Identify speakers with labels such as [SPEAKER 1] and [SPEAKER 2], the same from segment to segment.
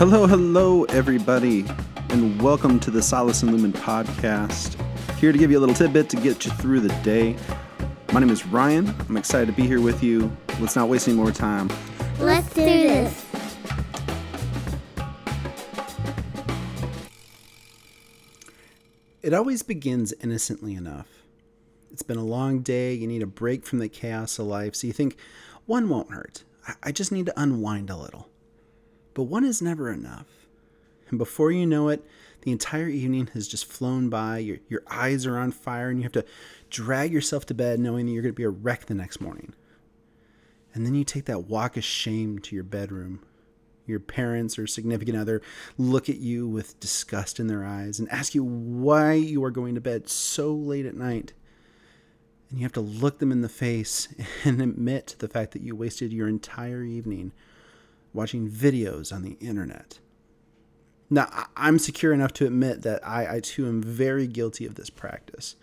[SPEAKER 1] Hello, hello, everybody, and welcome to the Solace and Lumen podcast. Here to give you a little tidbit to get you through the day. My name is Ryan. I'm excited to be here with you. Let's not waste any more time.
[SPEAKER 2] Let's do this.
[SPEAKER 1] It always begins innocently enough. It's been a long day. You need a break from the chaos of life. So you think, one won't hurt. I- I just need to unwind a little. But one is never enough. And before you know it, the entire evening has just flown by. Your, your eyes are on fire, and you have to drag yourself to bed knowing that you're going to be a wreck the next morning. And then you take that walk of shame to your bedroom. Your parents or significant other look at you with disgust in their eyes and ask you why you are going to bed so late at night. And you have to look them in the face and admit the fact that you wasted your entire evening watching videos on the internet. Now, I'm secure enough to admit that I, I too am very guilty of this practice.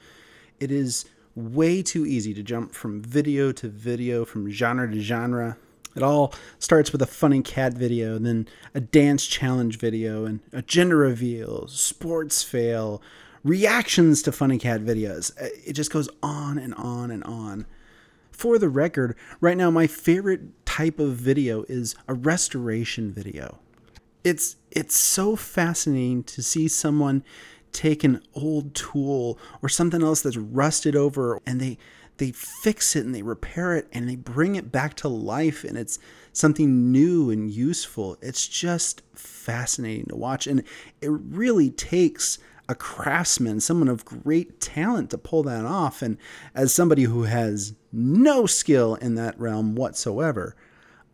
[SPEAKER 1] It is way too easy to jump from video to video, from genre to genre. It all starts with a funny cat video, then a dance challenge video, and a gender reveal, sports fail, reactions to funny cat videos. Uh, It just goes on and on and on. For the record, right now my favorite type of video is a restoration video. It's it's so fascinating to see someone take an old tool or something else that's rusted over and they they fix it and they repair it and they bring it back to life and it's something new and useful. It's just fascinating to watch and it really takes a craftsman, someone of great talent to pull that off. And as somebody who has no skill in that realm whatsoever,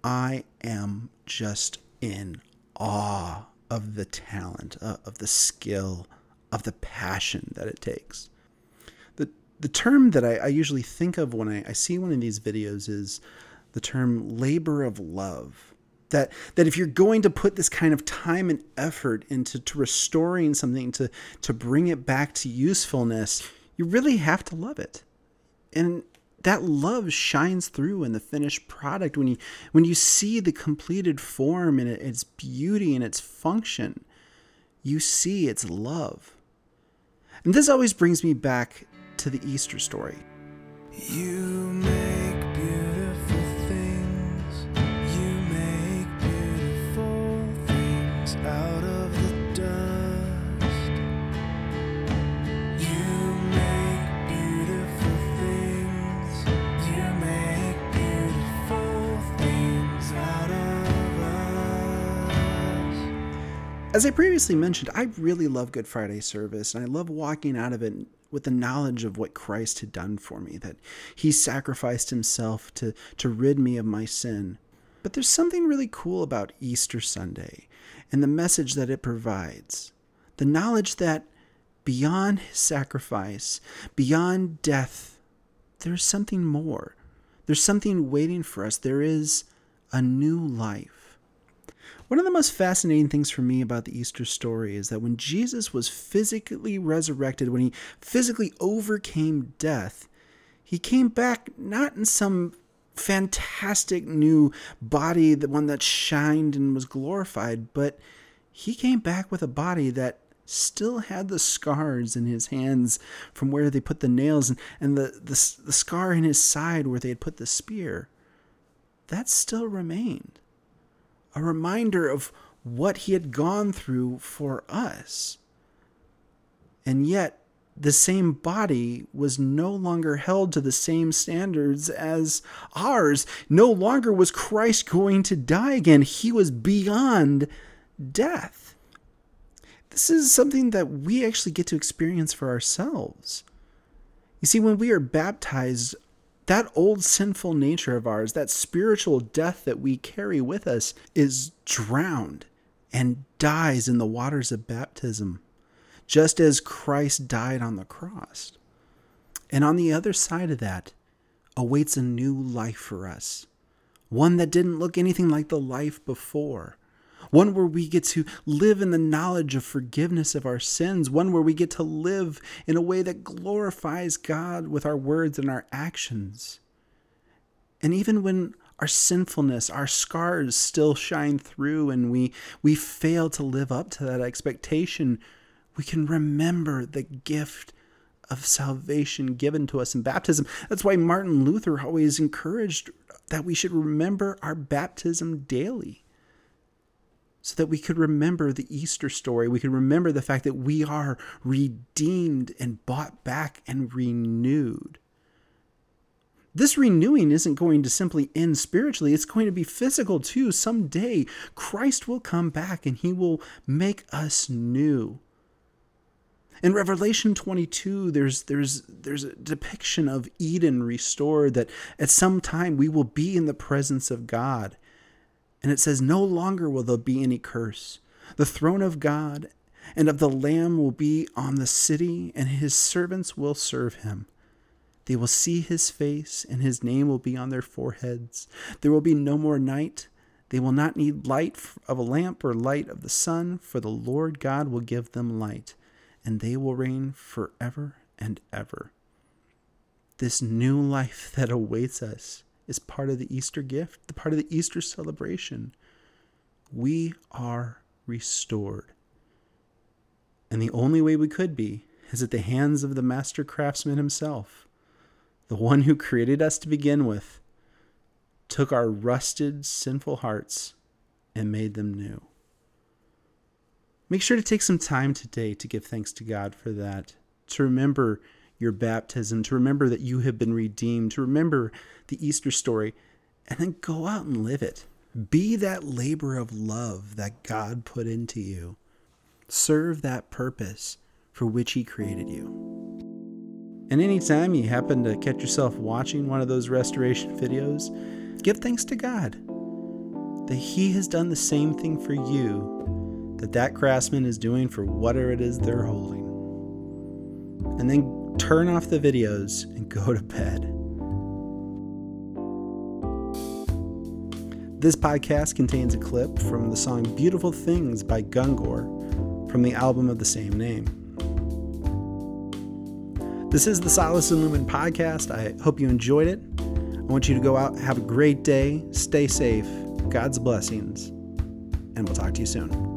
[SPEAKER 1] I am just in awe of the talent, uh, of the skill, of the passion that it takes. The, the term that I, I usually think of when I, I see one of these videos is the term labor of love that that if you're going to put this kind of time and effort into to restoring something to to bring it back to usefulness you really have to love it and that love shines through in the finished product. When you when you see the completed form and its beauty and its function you see its love. And this always brings me back to the easter story As I previously mentioned, I really love Good Friday service, and I love walking out of it with the knowledge of what Christ had done for me, that he sacrificed himself to, to rid me of my sin. But there's something really cool about Easter Sunday and the message that it provides. The knowledge that beyond his sacrifice, beyond death, there's something more. There's something waiting for us. There is a new life. One of the most fascinating things for me about the Easter story is that when Jesus was physically resurrected, when he physically overcame death, he came back not in some fantastic new body, the one that shined and was glorified, but he came back with a body that still had the scars in his hands from where they put the nails and, and the, the, the scar in his side where they had put the spear. That still remained a reminder of what he had gone through for us. And yet, the same body was no longer held to the same standards as ours. No longer was Christ going to die again. He was beyond death. This is something that we actually get to experience for ourselves. You see, when we are baptized, that old sinful nature of ours, that spiritual death that we carry with us, is drowned and dies in the waters of baptism, just as Christ died on the cross. And on the other side of that awaits a new life for us, one that didn't look anything like the life before. One where we get to live in the knowledge of forgiveness of our sins. One where we get to live in a way that glorifies God with our words and our actions. And even when our sinfulness, our scars still shine through and we we fail to live up to that expectation, we can remember the gift of salvation given to us in baptism. That's why Martin Luther always encouraged that we should remember our baptism daily. So that we could remember the Easter story. We could remember the fact that we are redeemed and bought back and renewed. This renewing isn't going to simply end spiritually, it's going to be physical too. Someday, Christ will come back and he will make us new. In Revelation 22, there's, there's, there's a depiction of Eden restored, that at some time we will be in the presence of God. And it says, No longer will there be any curse. The throne of God and of the Lamb will be on the city, and his servants will serve him. They will see his face, and his name will be on their foreheads. There will be no more night. They will not need light of a lamp or light of the sun, for the Lord God will give them light, and they will reign forever and ever. This new life that awaits us is part of the Easter gift, the part of the Easter celebration. We are restored. And the only way we could be is at the hands of the master craftsman himself the one who created us to begin with, took our rusted, sinful hearts and made them new. Make sure to take some time today to give thanks to God for that, to remember your baptism, to remember that you have been redeemed, to remember the Easter story, and then go out and live it. Be that labor of love that God put into you. Serve that purpose for which He created you. And anytime you happen to catch yourself watching one of those restoration videos, give thanks to God that He has done the same thing for you that that craftsman is doing for whatever it is they're holding. And then turn off the videos and go to bed. This podcast contains a clip from the song Beautiful Things by Gungor from the album of the same name. This is the Solace and Lumen podcast. I hope you enjoyed it. I want you to go out, have a great day, stay safe, God's blessings, and we'll talk to you soon.